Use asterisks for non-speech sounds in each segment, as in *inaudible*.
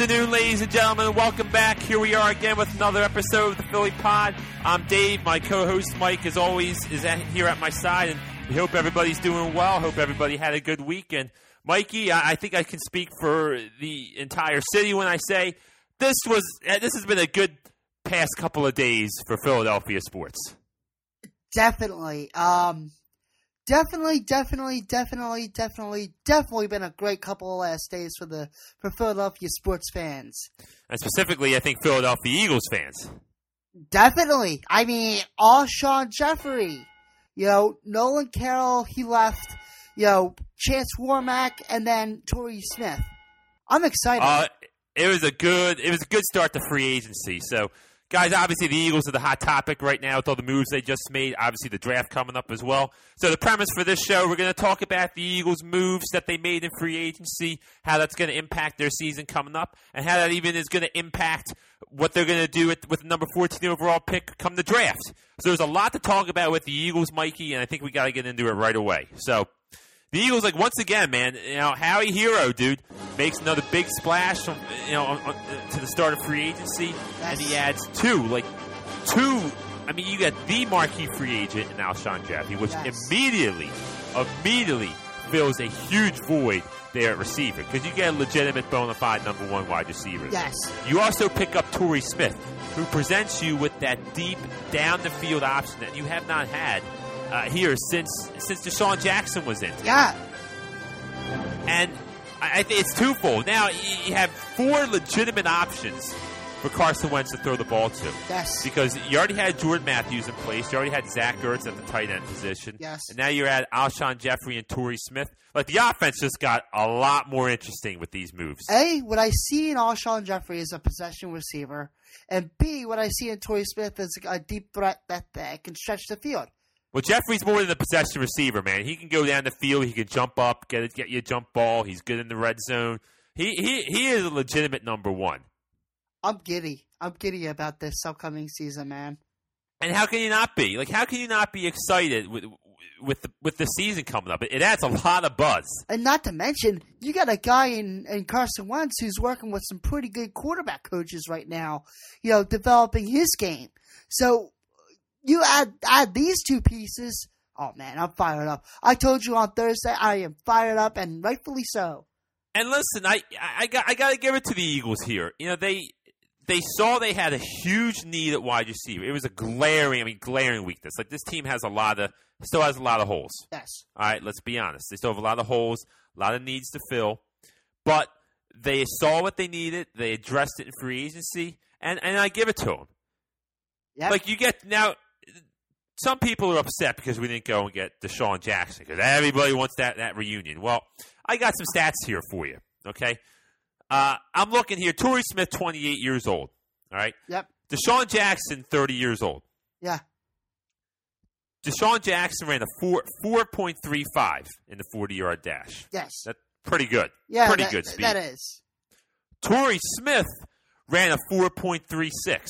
afternoon, ladies and gentlemen. Welcome back. Here we are again with another episode of the Philly Pod. I'm Dave. My co-host Mike, as always, is at, here at my side, and we hope everybody's doing well. Hope everybody had a good week. And Mikey, I, I think I can speak for the entire city when I say this was uh, this has been a good past couple of days for Philadelphia sports. Definitely. Um, definitely, definitely, definitely, definitely, definitely been a great couple of last days for the for Philadelphia sports fans. And specifically, I think Philadelphia Eagles fans. Definitely. I mean, Alshon Jeffery. You know, Nolan Carroll, he left. You know, Chance Warmack, and then Torrey Smith. I'm excited. Uh, it was a good it was a good start to free agency. So guys, obviously the Eagles are the hot topic right now with all the moves they just made. Obviously the draft coming up as well. So the premise for this show, we're going to talk about the Eagles' moves that they made in free agency, how that's going to impact their season coming up, and how that even is going to impact what they're going to do with, with the number 14 overall pick come the draft. So there's a lot to talk about with the Eagles, Mikey, and I think we got to get into it right away. So the Eagles, like once again, man, you know Howie Hero, dude, makes another big splash from you know on, on, to the start of free agency, and he adds two, like two. I mean, you got the marquee free agent in Alshon Jeffery, which Yes. immediately, immediately fills a huge void there at receiver because you get a legitimate bona fide number one wide receiver. yes. You also pick up Torrey Smith, who presents you with that deep down the field option that you have not had uh, here since since DeSean Jackson was in. Yeah. And I, I think it's twofold. Now you have four legitimate options for Carson Wentz to throw the ball to. Yes. Because you already had Jordan Matthews in place, you already had Zach Ertz at the tight end position, Yes. and now you're at Alshon Jeffery and Torrey Smith. Like the offense just got a lot more interesting with these moves. A, what I see in Alshon Jeffery is a possession receiver, and B, what I see in Torrey Smith is a deep threat that, that can stretch the field. Well, Jeffery's more than a possession receiver, man. He can go down the field. He can jump up, get it, get you a jump ball. He's good in the red zone. He he he is a legitimate number one. I'm giddy. I'm giddy about this upcoming season, man. And how can you not be? Like, how can you not be excited with with the, with the season coming up? It, it adds a lot of buzz. And not to mention, you got a guy in, in Carson Wentz who's working with some pretty good quarterback coaches right now, you know, developing his game. So you add add these two pieces. Oh man, I'm fired up. I told you on Thursday I am fired up and rightfully so. And listen, I I got I got to give it to the Eagles here. You know they. They saw they had a huge need at wide receiver. It was a glaring, I mean, glaring weakness. Like this team has a lot of, still has a lot of holes. Yes. All right, let's be honest. They still have a lot of holes, a lot of needs to fill, but they saw what they needed. They addressed it in free agency, and and I give it to them. Yep. Like you get now, some people are upset because we didn't go and get DeSean Jackson because everybody wants that that reunion. Well, I got some stats here for you. Okay, uh, I'm looking here. Torrey Smith, 28 years old. All right, Yep. DeSean Jackson, 30 years old. Yeah. DeSean Jackson ran a four four point three five in the forty yard dash. Yes. That's pretty good. Yeah. pretty that- good speed. That is. Torrey Smith ran a four point three six.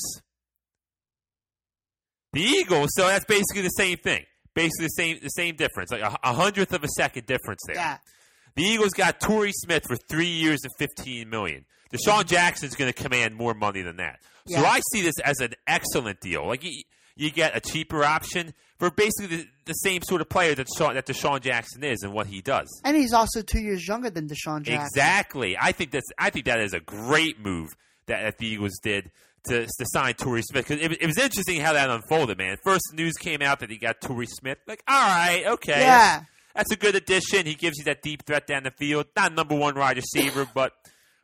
The Eagles, so that's basically the same thing. Basically the same the same difference, like a, a hundredth of a second difference there. Yeah. The Eagles got Torrey Smith for three years and fifteen million. DeSean Jackson's going to command more money than that. So Yeah. I see this as an excellent deal. Like you, you get a cheaper option for basically the, the same sort of player that DeSean, that DeSean Jackson is and what he does. And he's also two years younger than DeSean Jackson. Exactly. I think that's. I think that is a great move that, that the Eagles did to to sign Torrey Smith because it, it was interesting how that unfolded. Man, first news came out that he got Torrey Smith. Like, all right, okay, Yeah. that's a good addition. He gives you that deep threat down the field. Not number one wide receiver, *laughs* but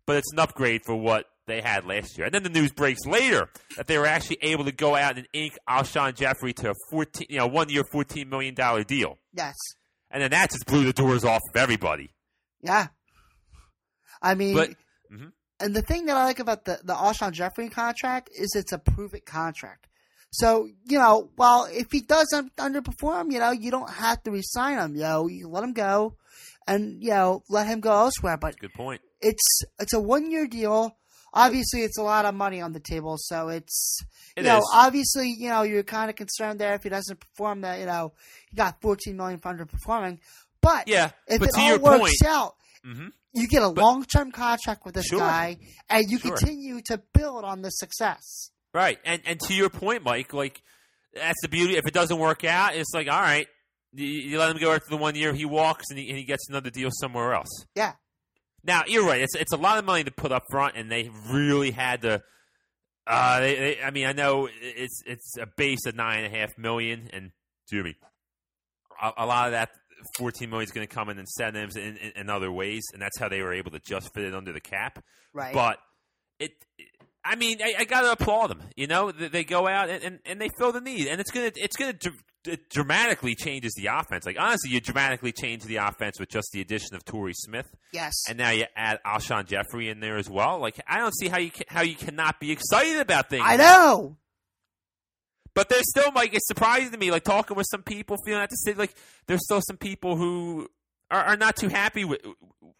but it's an upgrade for what they had last year. And then the news breaks later that they were actually able to go out and ink Alshon Jeffery to a fourteen, you know, one year, fourteen million dollar deal. Yes. And then that just blew the doors off of everybody. Yeah. I mean, But mhm. And the thing that I like about the the Alshon Jeffery contract is it's a prove it contract. So you know, well, if he does un- underperform, you know, you don't have to resign him. You know, you let him go, and you know, let him go elsewhere. But good point. it's it's a one year deal. Obviously, it's a lot of money on the table, so it's It you know, is. obviously, you know, you're kind of concerned there if he doesn't perform. That you know, he got 14 million for underperforming. But Yeah, if but it to all your works point, out, Mhm. You get a long term contract with this Sure. guy, and you Sure. continue to build on the success. Right, and and to your point, Mike, like that's the beauty. If it doesn't work out, it's like all right, you, you let him go after the one year. He walks and he, and he gets another deal somewhere else. Yeah. Now you're right. It's it's a lot of money to put up front, and they really had to. Uh, they, they, I mean, I know it's it's a base of nine and a half million, and me, a, a lot of that fourteen million is going to come in incentives and in, in other ways, and that's how they were able to just fit it under the cap. Right. But it, I mean, I, I got to applaud them. You know, they, they go out and, and, and they fill the need, and it's gonna it's gonna it dramatically changes the offense. Like honestly, you dramatically change the offense with just the addition of Torrey Smith, yes. and now you add Alshon Jeffery in there as well. Like I don't see how you can, how you cannot be excited about things. I know. But there's still like it's surprising to me, like talking with some people, feeling at the city, like there's still some people who are, are not too happy with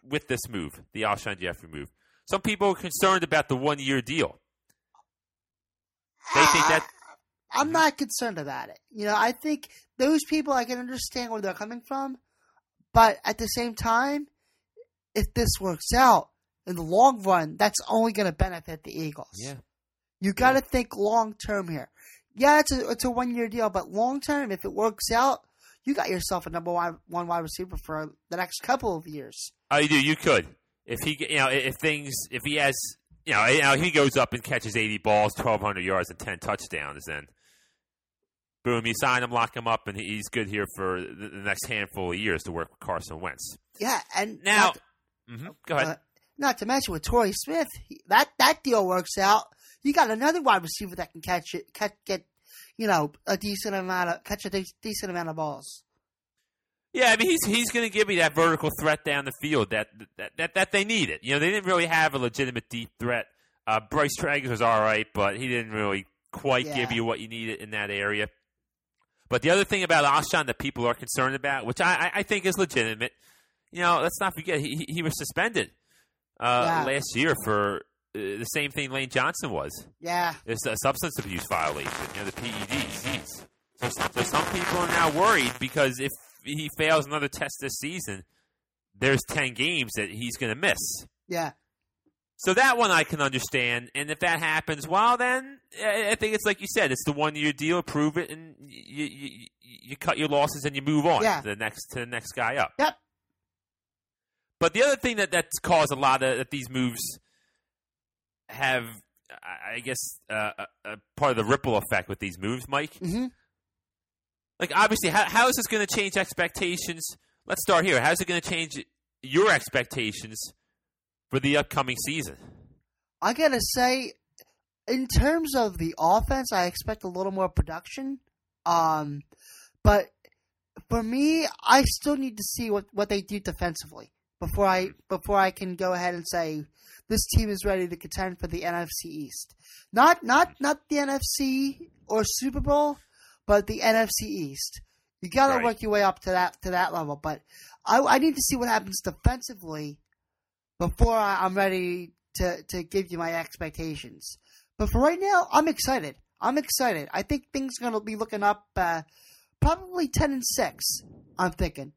with this move, the Alshon Jeffery move. Some people are concerned about the one year deal. They think that I'm mm-hmm. not concerned about it. You know, I think those people I can understand where they're coming from, but at the same time, if this works out in the long run, that's only going to benefit the Eagles. yeah, You got to think long term here. Yeah, it's a it's a one year deal, but long term, if it works out, you got yourself a number one one wide receiver for the next couple of years. oh, you do, you could if he, you know, if things, if he has, you know, you know, he goes up and catches 80 balls, 1,200 yards, and 10 touchdowns, then boom, you sign him, lock him up, and he's good here for the the next handful of years to work with Carson Wentz. Yeah, and Now, not, mhm, go ahead. uh, not to mention with Torrey Smith, he- that that deal works out. You got another wide receiver that can catch it, catch get, you know, a decent amount of catch a de- decent amount of balls. Yeah, I mean he's he's going to give you that vertical threat down the field that that that, that they needed. You know, they didn't really have a legitimate deep threat. Uh, Bryce Treggs was all right, but he didn't really quite Yeah. give you what you needed in that area. But the other thing about Alshon that people are concerned about, which I, I- think is legitimate, you know, let's not forget he he- was suspended uh, Yeah. last year for Uh, the same thing Lane Johnson was. Yeah, It's a substance abuse violation, you know, the PEDs. So, so some people are now worried because if he fails another test this season, there's 10 games that he's going to miss. yeah, So that one I can understand. And if that happens, well, then I I think it's like you said, it's the one year deal, prove it, and you, you, you cut your losses and you move on Yeah. to the next to the next guy up. Yep. But the other thing that that's caused a lot of that these moves have, I guess, uh, a, a part of the ripple effect with these moves, Mike. hmm Like, obviously, how, how is this going to change expectations? Let's start here. How's it going to change your expectations for the upcoming season? I gotta say, in terms of the offense, I expect a little more production. Um, but for me, I still need to see what, what they do defensively before I before I can go ahead and say this team is ready to contend for the NFC East. Not not not the NFC or Super Bowl, but the NFC East. You got to Right. work your way up to that to that level. But I, I need to see what happens defensively before I, I'm ready to to give you my expectations. But for right now, I'm excited. I'm excited. I think things are gonna be looking up. Uh, probably ten and six. I'm thinking.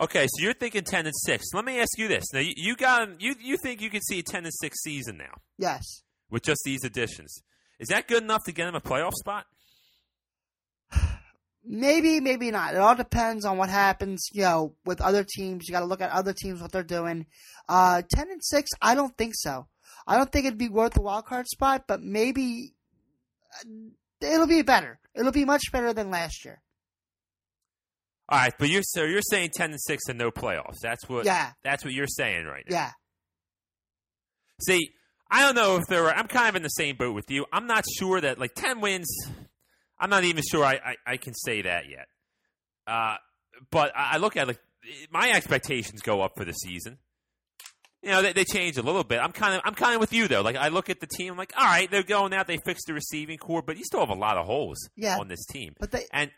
Okay, so you're thinking ten and six. Let me ask you this: Now, you, you got you you think you can see a ten and six season now Yes. with just these additions? Is that good enough to get him a playoff spot? *sighs* Maybe, maybe not. It all depends on what happens, you know, with other teams. You got to look at other teams what they're doing. Uh, ten and six, I don't think so. I don't think it'd be worth the wild card spot, but maybe uh, it'll be better. It'll be much better than last year. All right, but you're so you're saying ten and six and no playoffs. That's what Yeah, that's what you're saying right now. yeah, See, I don't know if there were. I'm kind of in the same boat with you. I'm not sure that like ten wins. I'm not even sure I I, I can say that yet. Uh, but I I look at like my expectations go up for the season. You know, they, they change a little bit. I'm kind of I'm kind of with you though. Like I look at the team, I'm like, all right, they're going out. They fixed the receiving core, but you still have a lot of holes Yeah. on this team. but they, And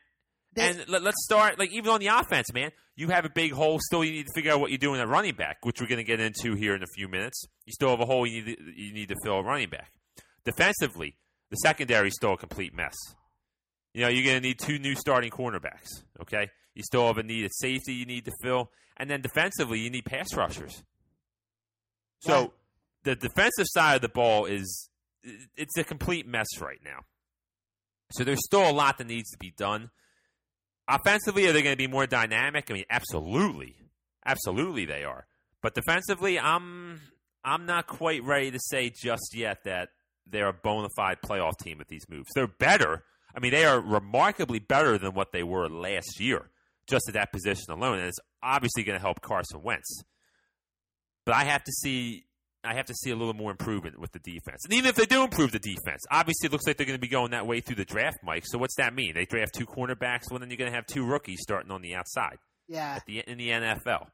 and let, let's start like even on the offense, man. You have a big hole. Still, you need to figure out what you're doing at running back, which we're going to get into here in a few minutes. You still have a hole. You need to, you need to fill a running back. Defensively, the secondary is still a complete mess. You know, you're going to need two new starting cornerbacks. Okay, You still have a need at safety you need to fill, and then defensively you need pass rushers. So Right. the defensive side of the ball is it's a complete mess right now. So there's still a lot that needs to be done. Offensively, are they going to be more dynamic? I mean, absolutely, absolutely they are. But defensively, I'm I'm not quite ready to say just yet that they're a bona fide playoff team with these moves. They're better. I mean, they are remarkably better than what they were last year, just at that position alone, and it's obviously going to help Carson Wentz. But I have to see I have to see a little more improvement with the defense. And even if they do improve the defense, obviously it looks like they're going to be going that way through the draft, Mike. So what's that mean? They draft two cornerbacks, well then you're going to have two rookies starting on the outside Yeah. at the in the NFL.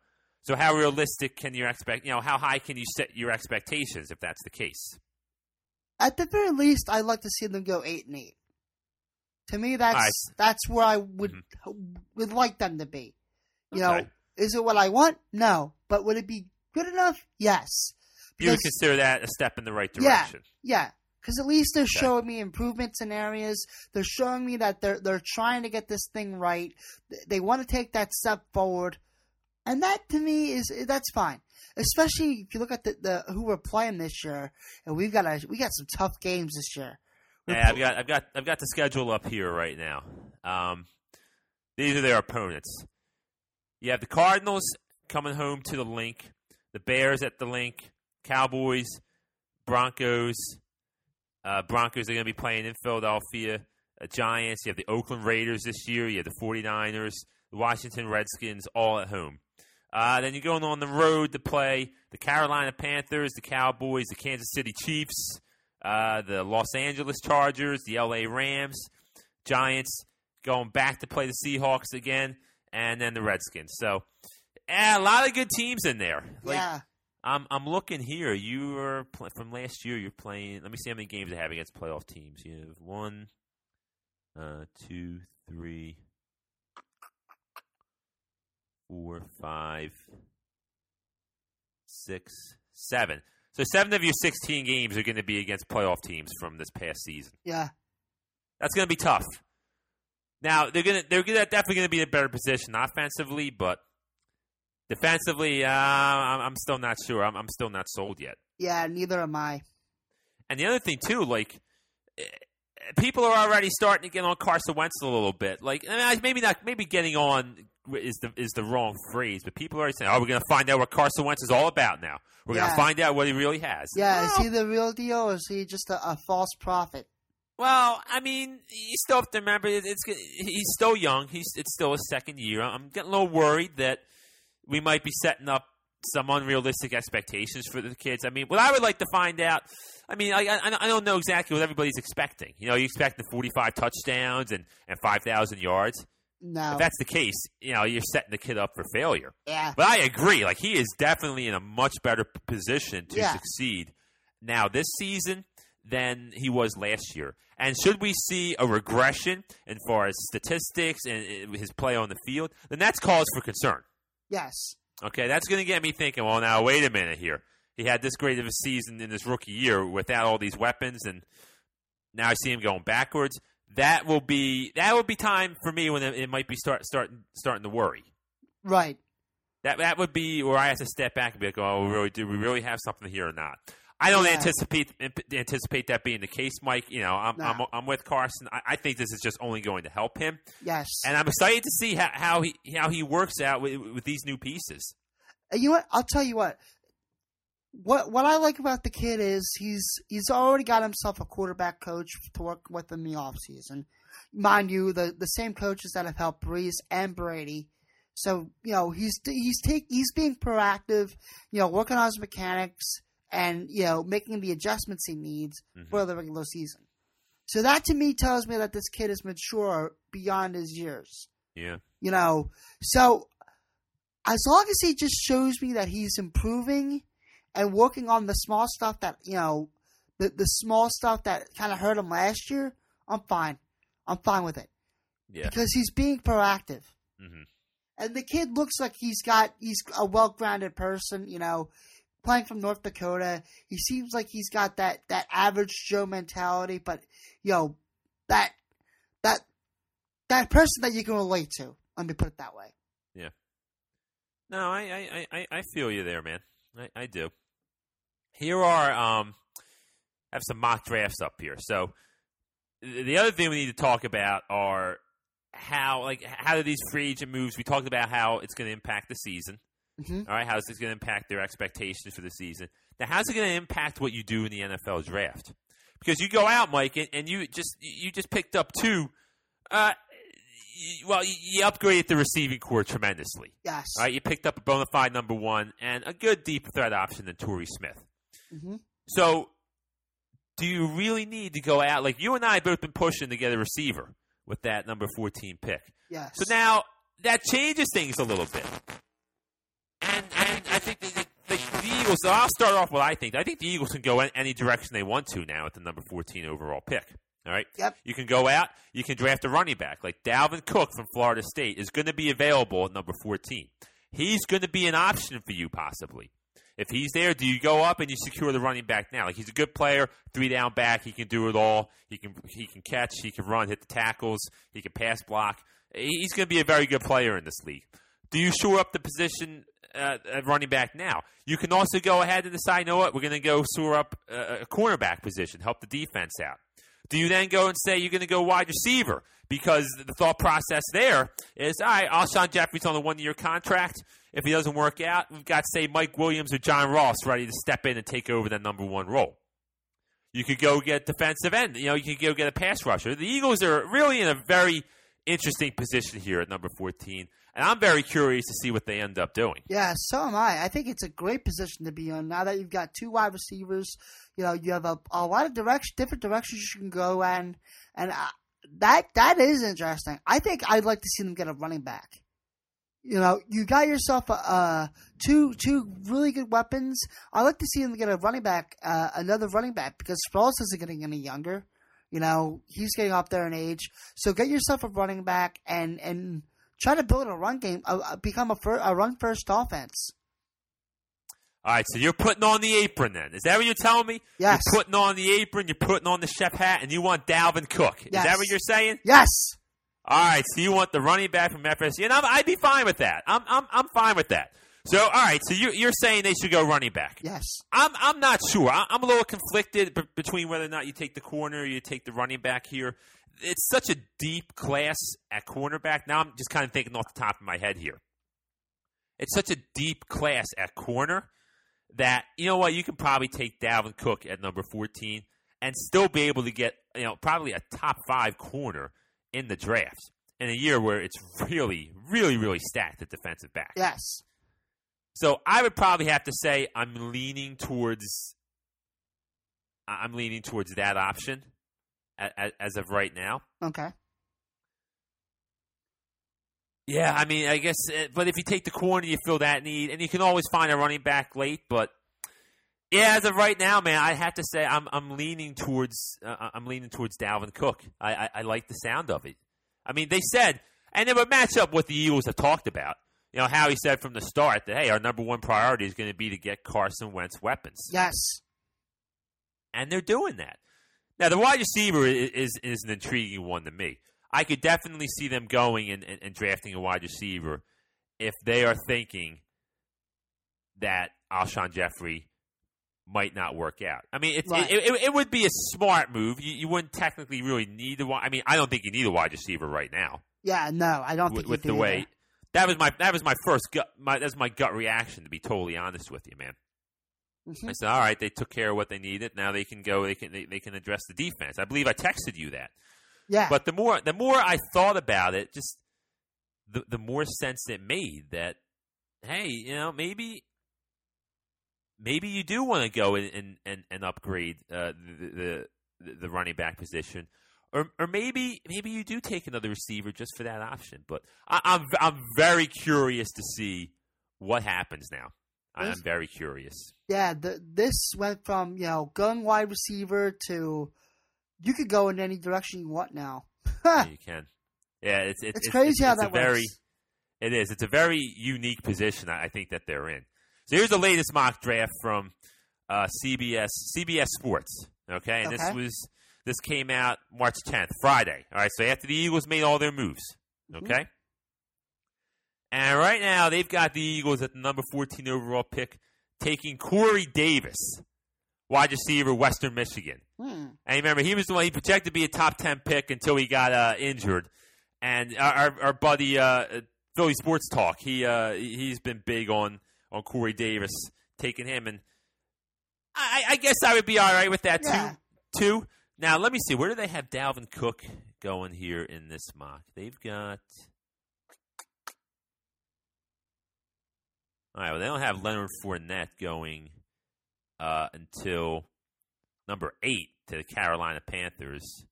So how realistic can you expect? You know, how high can you set your expectations if that's the case? At the very least, I'd like to see them go eight and eight. To me, that's I- that's where I would would like them to be. You know, Mm-hmm. Is it what I want? No, but would it be good enough? Yes. You would consider that a step in the right direction. Yeah, yeah. because at least they're Okay. showing me improvements in areas. They're showing me that they're they're trying to get this thing right. They want to take that step forward, and that to me is that's fine. Especially if you look at the, the who we're playing this year, and we've got a we got some tough games this year. We're Yeah, I've got I've got I've got the schedule up here right now. Um, these are their opponents. You have the Cardinals coming home to the Linc, the Bears at the Linc, Cowboys, Broncos. Uh, Broncos are going to be playing in Philadelphia. Uh, Giants. You have the Oakland Raiders this year. You have the 49ers, the Washington Redskins, all at home. Uh, then you're going on the road to play the Carolina Panthers, the Cowboys, the Kansas City Chiefs, uh, the Los Angeles Chargers, the LA Rams, Giants, going back to play the Seahawks again, and then the Redskins. So, eh, a lot of good teams in there. Like, yeah, I'm I'm looking here. You are pl- from last year. You're playing. Let me see how many games they have against playoff teams. You have one, uh, two, three, four, five, six, seven. So seven of your 16 games are going to be against playoff teams from this past season. yeah, That's going to be tough. Now they're gonna they're gonna definitely going to be in a better position offensively, but defensively, uh, I'm, still not sure. I'm, I'm still not sold yet. yeah. Neither am I. And the other thing too, like eh, people are already starting to get on Carson Wentz a little bit. Like I mean, maybe not, maybe getting on is the is the wrong phrase, but people are already saying, "Oh, we're going to find out what Carson Wentz is all about now. We're going to find out what he really has." Yeah, is he the real deal or is he just a, a false prophet? Well, I mean, you still have to remember it- it's he's still young. He's it's still his second year. I'm getting a little worried that we might be setting up some unrealistic expectations for the kids. I mean, what I would like to find out. I mean, I, I, I don't know exactly what everybody's expecting. You know, you expect the 45 touchdowns and, and 5,000 yards. No. If that's the case, you know, you're setting the kid up for failure. yeah. But I agree. Like he is definitely in a much better position to Yeah. succeed now this season than he was last year. And should we see a regression as far as statistics and uh, his play on the field, then that's cause for concern. Yes. Okay, that's going to get me thinking. Well, now wait a minute here. He had this great of a season in his rookie year without all these weapons, and now I see him going backwards. That will be that will be time for me when it, might be start starting starting to worry. Right. That that would be where I have to step back and be like, "Oh, really? Do we really have something here or not?" I don't Yeah. anticipate anticipate that being the case, Mike. You know, I'm No. I'm, I'm with Carson. I, I think this is just only going to help him, Yes. and I'm excited to see how, how he how he works out with, with these new pieces. You know what? I'll tell you what. What what I like about the kid is he's he's already got himself a quarterback coach to work with in the offseason. Mind you, the, the same coaches that have helped Brees and Brady. So, you know, he's he's take he's being proactive, you know, working on his mechanics and, you know, making the adjustments he needs Mhm. for the regular season. So that to me tells me that this kid is mature beyond his years Yeah, you know. So as long as he just shows me that he's improving and working on the small stuff that you know, the the small stuff that kind of hurt him last year, I'm fine. I'm fine with it yeah, because he's being proactive. hmm And the kid looks like he's got he's a well grounded person, you know, playing from North Dakota. He seems like he's got that that average Joe mentality, but yo, know, that that that person that you can relate to. Let me put it that way. Yeah. No, I, I, I, I feel you there, man. I, I do. Here are um, I have some mock drafts up here. So the other thing we need to talk about are how like how do these free agent moves? We talked about how it's going to impact the season. Hmm All right, how's this going to impact their expectations for the season? Now, how's it going to impact what you do in the NFL draft? Because you go out, Mike, and, and you just you just picked up two. Uh, you, well, you, you upgraded the receiving core tremendously. Yes. All right, you picked up a bona fide number one and a good deep threat option in Torrey Smith. hmm So, do you really need to go out? Like you and I have both been pushing to get a receiver with that number 14 pick. Yes. So now that changes things a little bit. I think the, the, the Eagles, so I'll start off with I think. I think the Eagles can go in any direction they want to now at the number 14 overall pick. All right? Yep. You can go out, you can draft a running back. Like Dalvin Cook from Florida State is going to be available at number 14. He's going to be an option for you, possibly. If he's there, do you go up and you secure the running back now? Like he's a good player, three down back. He can do it all. He can he can catch. He can run, hit the tackles. He can pass block. He's going to be a very good player in this league. Do you shore up the position uh, at running back now? You can also go ahead and decide, you know what, we're going to go shore up uh, a cornerback position, help the defense out. Do you then go and say you're going to go wide receiver? Because the thought process there is, all right, Alshon Jeffery's on a one year contract. If he doesn't work out, we've got, say, Mike Williams or John Ross ready to step in and take over that number one role. You could go get defensive end. You know, you could go get a pass rusher. The Eagles are really in a very interesting position here at number 14, and I'm very curious to see what they end up doing. Yeah, so am I. I think it's a great position to be in now that you've got two wide receivers. You know, you have a, a lot of direction, different directions you can go in, and uh, that that is interesting. I think I'd like to see them get a running back. You know, you got yourself a, two two really good weapons. I'd like to see them get a running back, uh, another running back, because Sproles isn't getting any younger. You know, he's getting up there in age. So get yourself a running back and and try to build a run game, uh, become a, fir- a run first offense. All right, so you're putting on the apron then. Is that what you're telling me? Yes. You're putting on the apron, you're putting on the chef hat, and you want Dalvin Cook. Is that what you're saying? Yes. All right, so you want the running back from FSU, and I'm, I'd be fine with that. I'm, I'm, I'm fine with that. So, all right, so you're, you're saying they should go running back. Yes. I'm, I'm not sure. I, I'm a little conflicted b- between whether or not you take the corner or you take the running back here. It's such a deep class at cornerback. Now I'm just kind of thinking off the top of my head here. It's such a deep class at corner that you know what you can probably take Dalvin Cook at number 14 and still be able to get you know probably a top five corner in the draft in a year where it's really, really, really stacked at defensive back. Yes. So I would probably have to say I'm leaning towards I'm leaning towards that option as of right now. Okay. Yeah, I mean, I guess, uh, but if you take the corner, you fill that need, and you can always find a running back late. But yeah, as of right now, man, I have to say I'm I'm leaning towards uh, I'm leaning towards Dalvin Cook. I, I I like the sound of it. I mean, they said, and it would match up what the Eagles have talked about. You know, how he said from the start that hey, our number one priority is going to be to get Carson Wentz weapons, Yes. and they're doing that. Now, the wide receiver is, is is an intriguing one to me. I could definitely see them going and, and, and drafting a wide receiver if they are thinking that Alshon Jeffery might not work out. I mean, it's, Right. it, it, it would be a smart move. You, you wouldn't technically really need a wide. I mean, I don't think you need a wide receiver right now Yeah. No, I don't with, think with you the way. either. That was my that was my first gut. My, that's my gut reaction to be totally honest with you, man. Mhm. I said, all right, they took care of what they needed. Now they can go. They can they, they can address the defense. I believe I texted you that. Yeah. But the more the more I thought about it, just the the more sense it made that hey, you know, maybe maybe you do want to go and and, and, and upgrade uh, the, the the running back position. Or, or maybe maybe you do take another receiver just for that option, but I, I'm I'm very curious to see what happens now. I'm very curious. yeah. The, this went from you know gun wide receiver to you could go in any direction you want now. *laughs* Yeah, you can. Yeah, it's it's, It's crazy how it's that a very works. It is. It's a very unique position. I think that they're in. So here's the latest mock draft from uh, CBS CBS Sports. Okay, and this was this came out March 10th, Friday. All right, so after the Eagles made all their moves. Mhm. Okay, And right now, they've got the Eagles at the number 14 overall pick, taking Corey Davis, wide receiver, Western Michigan. Hmm. And remember, he was the one he projected to be a top 10 pick until he got uh, injured. And our, our, our buddy uh, Philly Sports Talk, he uh, he's been big on on Corey Davis, taking him, and I, I guess I would be all right with that Yeah. too. Too. Now let me see. Where do they have Dalvin Cook going here in this mock? They've got. All right. Well, they don't have Leonard Fournette going uh, until number eight to the Carolina Panthers,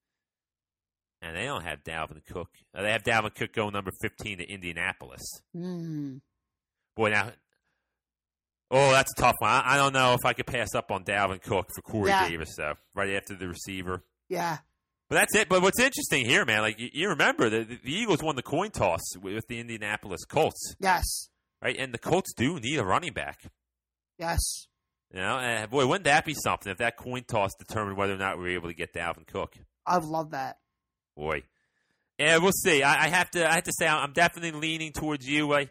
and they don't have Dalvin Cook. Uh, they have Dalvin Cook going number fifteen to Indianapolis. Hmm. Boy, now. Oh, that's a tough one. I, I don't know if I could pass up on Dalvin Cook for Corey Yeah. Davis, though, right after the receiver. Yeah. But that's it. But what's interesting here, man, like you, you remember that the Eagles won the coin toss with the Indianapolis Colts, Yes. Right? And the Colts do need a running back. Yes. You know, and boy, wouldn't that be something if that coin toss determined whether or not we were able to get Dalvin Cook? I love that. Boy, yeah, we'll see. I, I have to, I have to say, I'm definitely leaning towards you. I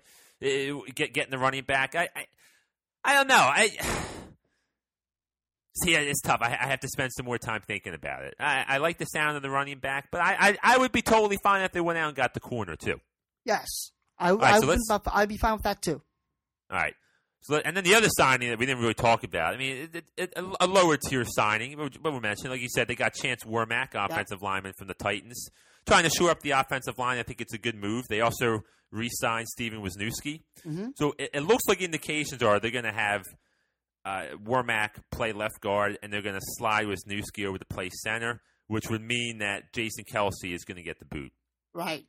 uh, get getting the running back. I, I, I don't know. I *sighs* see. It's tough. I, I have to spend some more time thinking about it. I, I like the sound of the running back, but I, I, I would be totally fine if they went out and got the corner too. Yes. I, right, I so would let's- I'd be fine with that too. All right. So, and then the other signing that we didn't really talk about. I mean, it, it, a, a lower tier signing, but but we mentioned, like you said, they got Chance Warmack, offensive lineman from the Titans, trying to shore up the offensive line. I think it's a good move. They also re-signed Stefen Wisniewski. Mhm. So it, it looks like indications are they're going to have uh, Warmack play left guard, and they're going to slide Wisniewski over to play center, which would mean that Jason Kelce is going to get the boot. Right.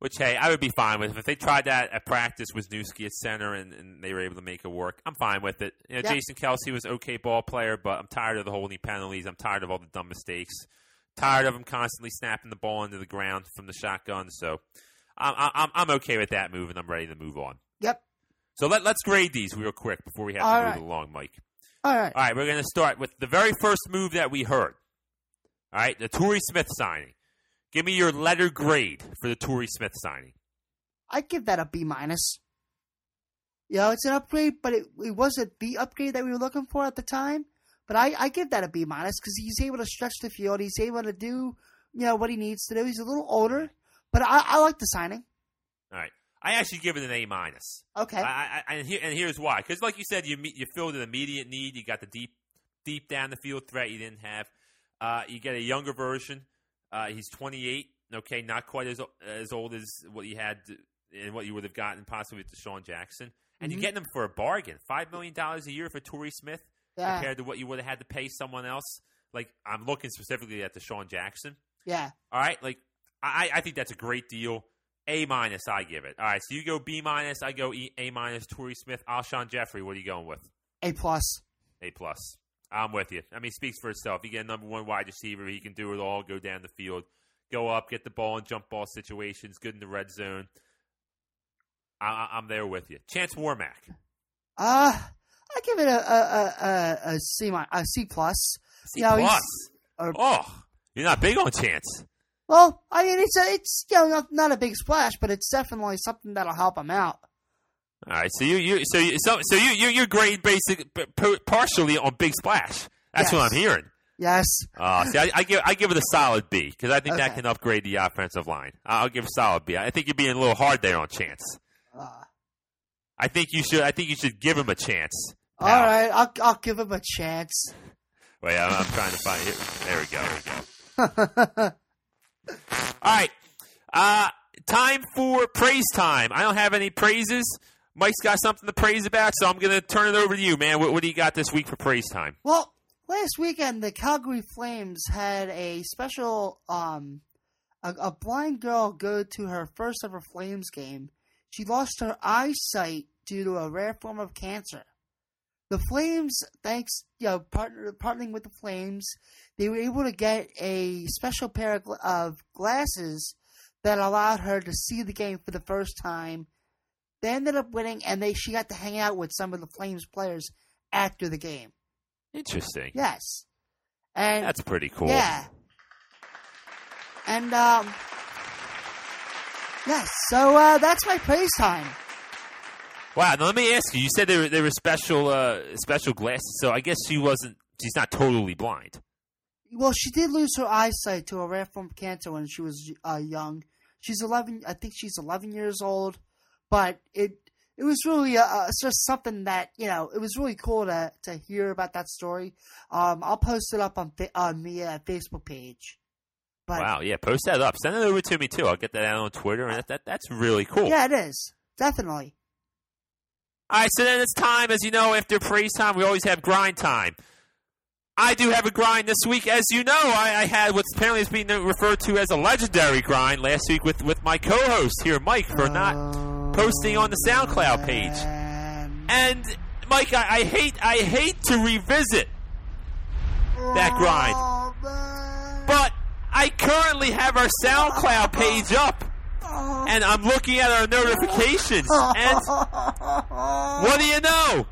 Which hey, I would be fine with if they tried that at practice with Newski at center and, and they were able to make it work. I'm fine with it. You know, Yeah. Jason Kelce was okay ball player, but I'm tired of the holding penalties. I'm tired of all the dumb mistakes. Tired of him constantly snapping the ball into the ground from the shotgun. So I'm I'm, I'm okay with that move, and I'm ready to move on. Yep. So let, let's grade these real quick before we have All to right. move along, Mike. All right. All right, we're going to start with the very first move that we heard. All right, the Torrey Smith signing. Give me your letter grade for the Torrey Smith signing. I'd give that a B minus. You know, it's an upgrade, but it, it wasn't the upgrade that we were looking for at the time. But I, I give that a B minus because he's able to stretch the field. He's able to do, you know, what he needs to do. He's a little older, but I, I like the signing. All right. I actually give it an A minus. Okay. I, I, and, here, and here's why. Because, like you said, you you filled an immediate need. You got the deep deep down the field threat you didn't have. Uh, you get a younger version. Uh, he's 28. Okay, not quite as as old as what you had and what you would have gotten possibly with DeSean Jackson. And Mhm. you're getting him for a bargain. Five million dollars a year for Torrey Smith yeah. compared to what you would have had to pay someone else. Like I'm looking specifically at DeSean Jackson. Yeah. All right, like I, I think that's a great deal. A minus, I give it. All right, so you go B minus, I go e, A minus. Torrey Smith, Alshon Jeffery. What are you going with? A plus. A plus. I'm with you. I mean, speaks for itself. You get a number one wide receiver. He can do it all. Go down the field, go up, get the ball in jump ball situations. Good in the red zone. I, I'm there with you. Chance Warmack. Uh, I give it a a a, a, C a C plus. C you know, plus. Or, oh, you're not big on Chance. Well, I mean, it's a, it's you know not, not a big splash, but it's definitely something that'll help him out. All right, so you you so you, so so you you your grade basic partially on Big Splash. That's what I'm hearing. Yes. Uh, see, I, I give I give it a solid B because I think that can upgrade the offensive line. I'll give a solid B. I think you're being a little hard there on Chance. Uh, I think you should. I think you should give him a chance. all right, I'll I'll give him a chance. Wait, I'm, I'm trying to find it. There we go. There we go. *laughs* All right. Uh, time for praise time. I don't have any praises. Mike's got something to praise about, so I'm going to turn it over to you, man. What, what do you got this week for praise time? Well, last weekend the Calgary Flames had a special um a, a blind girl go to her first ever Flames game. She lost her eyesight due to a rare form of cancer. The Flames, thanks you know partner, partnering with the Flames, they were able to get a special pair of, of glasses that allowed her to see the game for the first time. They ended up winning, and they she got to hang out with some of the Flames players after the game. Interesting. Yes. And That's pretty cool. yeah. And um Yes. So uh, that's my praise time. Wow. Now let me ask you. You said there were, there were special uh, special glasses, so I guess she wasn't. She's not totally blind. Well, she did lose her eyesight to a rare form of cancer when she was uh, young. She's eleven. I think she's eleven years old. But it it was really uh, uh it's just something that you know it was really cool to to hear about that story. Um, I'll post it up on on the uh, Facebook page. But, wow, yeah, post that up. Send it over to me too. I'll get that out on Twitter, and that, that that's really cool. Yeah, it is definitely. All right, so then it's time, as you know, after praise time, we always have grind time. I do have a grind this week. As you know, I, I had what's apparently is being referred to as a legendary grind last week with, with my co host here, Mike, for not posting on the SoundCloud page. And Mike, I, I hate I hate to revisit that grind. But I currently have our SoundCloud page up and I'm looking at our notifications, and what do you know?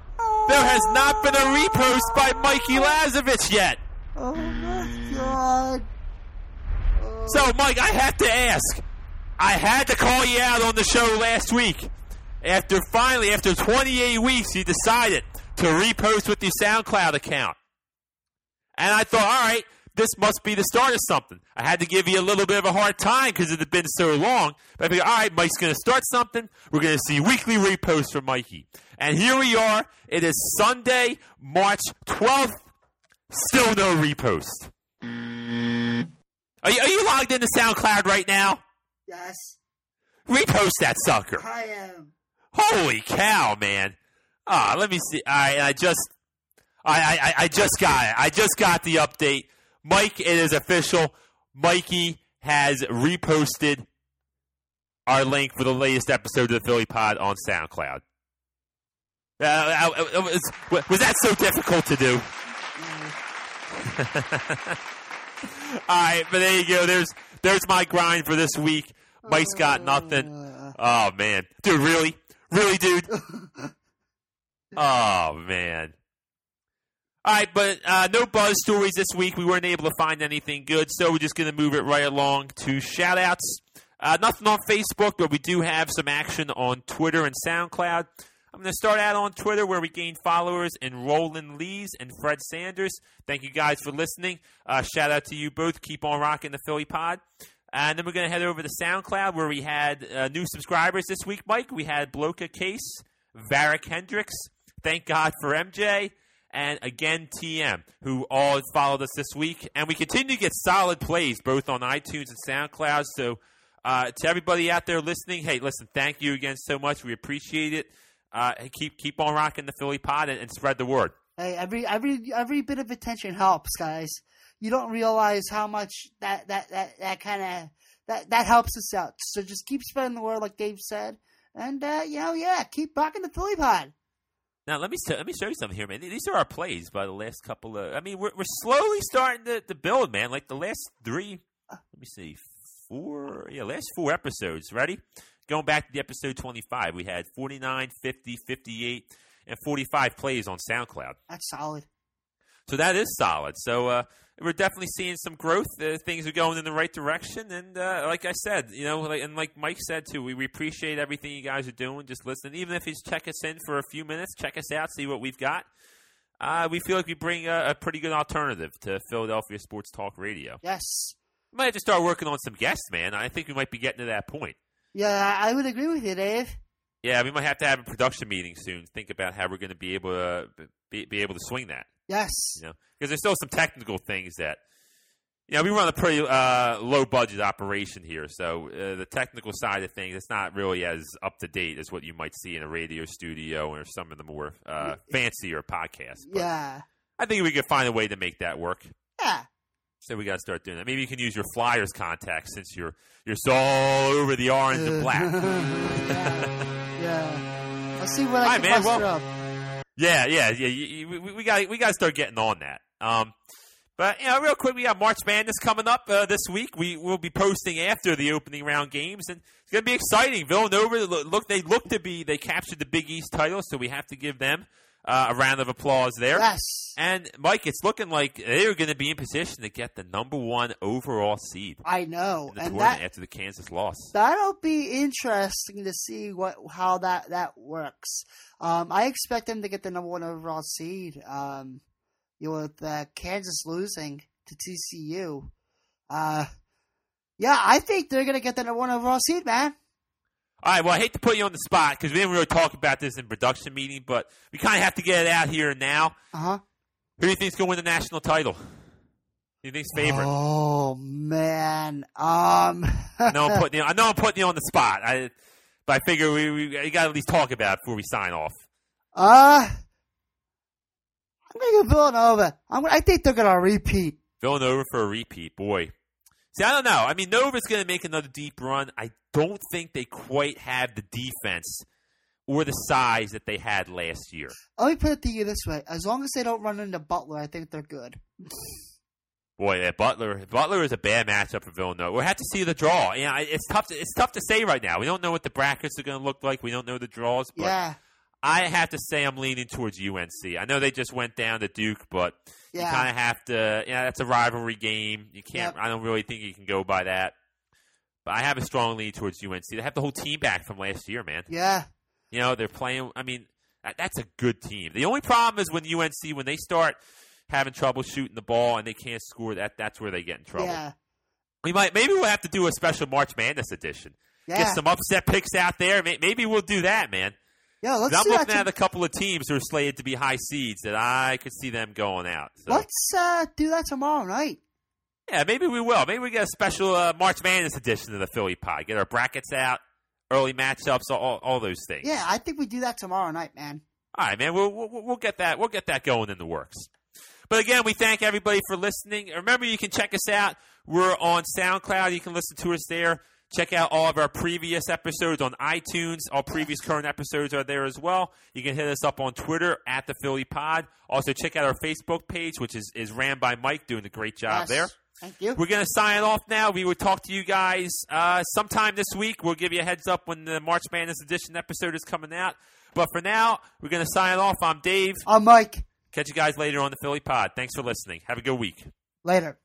There has not been a repost by Mikey Lazovich yet. Oh my god. So, Mike, I have to ask. I had to call you out on the show last week. After finally, after 28 weeks, you decided to repost with your SoundCloud account. And I thought, all right, this must be the start of something. I had to give you a little bit of a hard time because it had been so long. But I figured, all right, Mike's going to start something. We're going to see weekly reposts from Mikey. And here we are. It is Sunday, March 12th. Still no repost. Are you, are you logged into SoundCloud right now? Yes. Repost that sucker. I am. Holy cow, man. Ah, let me see. I I just I, I I just got it. I just got the update. Mike, it is official. Mikey has reposted our link for the latest episode of the Philly Pod on SoundCloud. Uh, uh, uh was, was that so difficult to do? *laughs* All right, but there you go. There's there's my grind for this week. Mike's got nothing. Oh man, dude, really, really, dude. *laughs* Oh man. All right, but uh, no buzz stories this week. We weren't able to find anything good, so we're just going to move it right along to shout outs. Uh, nothing on Facebook, but we do have some action on Twitter and SoundCloud. I'm going to start out on Twitter where we gained followers in Roland Lees and Fred Sanders. Thank you guys for listening. Uh, shout out to you both. Keep on rocking the Philly pod. And then we're going to head over to SoundCloud where we had uh, new subscribers this week, Mike. We had Bloka Case, Varick Hendricks. Thank God for MJ and again TM, who all followed us this week. And we continue to get solid plays both on iTunes and SoundCloud. So uh, to everybody out there listening, hey, listen, thank you again so much. We appreciate it. Uh, keep keep on rocking the Philly pod and, and spread the word. Hey, every every every bit of attention helps, guys. You don't realize how much that that that that kind of that that helps us out. So just keep spreading the word, like Dave said, and uh, you know, yeah, keep rocking the Philly pod. Now let me let me show you something here, man. These are our plays by the last couple of. I mean, we're we're slowly starting to, to build, man. Like the last three. Let me see, four. Yeah, last four episodes. Ready? Going back to the episode twenty five, we had 49, 50, 58, and forty five plays on SoundCloud. That's solid. So that is solid. So uh, we're definitely seeing some growth. Uh, things are going in the right direction, and uh, like I said, you know, like, and like Mike said too, we, we appreciate everything you guys are doing. Just listen, even if you check us in for a few minutes, check us out, see what we've got. Uh, we feel like we bring a, a, pretty good alternative to Philadelphia sports talk radio. Yes, we might have to start working on some guests, man. I think we might be getting to that point. Yeah, I would agree with you, Dave. Yeah, we might have to have a production meeting soon. Think about how we're going to be able to be, be able to swing that. Yes. You know, because there's still some technical things that, you know, we run a pretty uh, low budget operation here, so uh, the technical side of things it's not really as up to date as what you might see in a radio studio or some of the more uh, fancier podcasts. But yeah. I think we could find a way to make that work. Yeah. So we got to start doing that. Maybe you can use your Flyers contacts since you're you're so all over the orange and black. *laughs* yeah. *laughs* yeah. I'll see what I can man, well, up. Yeah, yeah, yeah. We, we got we got to start getting on that. Um, but you know, real quick, we got March Madness coming up uh, this week. We will be posting after the opening round games, and it's going to be exciting. Villanova look they look to be they captured the Big East title, so we have to give them Uh, a round of applause there. Yes. And Mike, it's looking like they're going to be in position to get the number one overall seed I know. And that after the Kansas loss. that'll be interesting to see what how that that works. Um, I expect them to get the number one overall seed. Um, you know, with uh, Kansas losing to TCU. Uh, yeah, I think they're gonna get the number one overall seed, man. All right. Well, I hate to put you on the spot because we didn't really talk about this in production meeting, but we kind of have to get it out here and now. Uh huh. Who do you think's going to win the national title? Who do you think's favorite? Oh man. Um. I know I'm *laughs* putting you. I know I'm putting you on the spot. I, but I figure we, we you got to at least talk about it before we sign off. uh. I'm gonna go Villanova. I'm. I think they're gonna repeat. Villanova for a repeat, boy. See, I don't know. I mean, Nova's going to make another deep run. I don't think they quite have the defense or the size that they had last year. Let me put it to you this way: as long as they don't run into Butler, I think they're good. Boy, yeah, Butler. Butler is a bad matchup for Villanova. We'll have to see the draw. Yeah, it's tough. To, it's tough to say right now. We don't know what the brackets are going to look like. We don't know the draws. But yeah. I have to say I'm leaning towards UNC. I know they just went down to Duke, but you kind of have to. Yeah, that's a rivalry game. You can't. Yep. I don't really think you can go by that. But I have a strong lean towards UNC. They have the whole team back from last year, man. Yeah. You know they're playing. I mean, that's a good team. The only problem is when UNC when they start having trouble shooting the ball and they can't score. That that's where they get in trouble. Yeah. We might maybe we'll have to do a special March Madness edition. Yeah. Get some upset picks out there. Maybe we'll do that, man. Yeah. Let's I'm looking at a couple of teams who are slated to be high seeds that I could see them going out. So, Let's uh, do that tomorrow night. yeah, maybe we will. Maybe we get a special uh, March Madness edition of the Philly Pod. Get our brackets out, early matchups, all, all those things. Yeah, I think we do that tomorrow night, man. All right, man. We'll, we'll we'll get that we'll get that going in the works. But again, we thank everybody for listening. Remember, you can check us out. We're on SoundCloud. You can listen to us there. Check out all of our previous episodes on iTunes. All previous current episodes are there as well. You can hit us up on Twitter at the Philly Pod. Also, check out our Facebook page, which is, is ran by Mike, doing a great job Yes. there. Thank you. We're going to sign off now. We will talk to you guys uh, sometime this week. We'll give you a heads up when the March Madness edition episode is coming out. But for now, we're going to sign off. I'm Dave. I'm Mike. Catch you guys later on the Philly Pod. Thanks for listening. Have a good week. Later.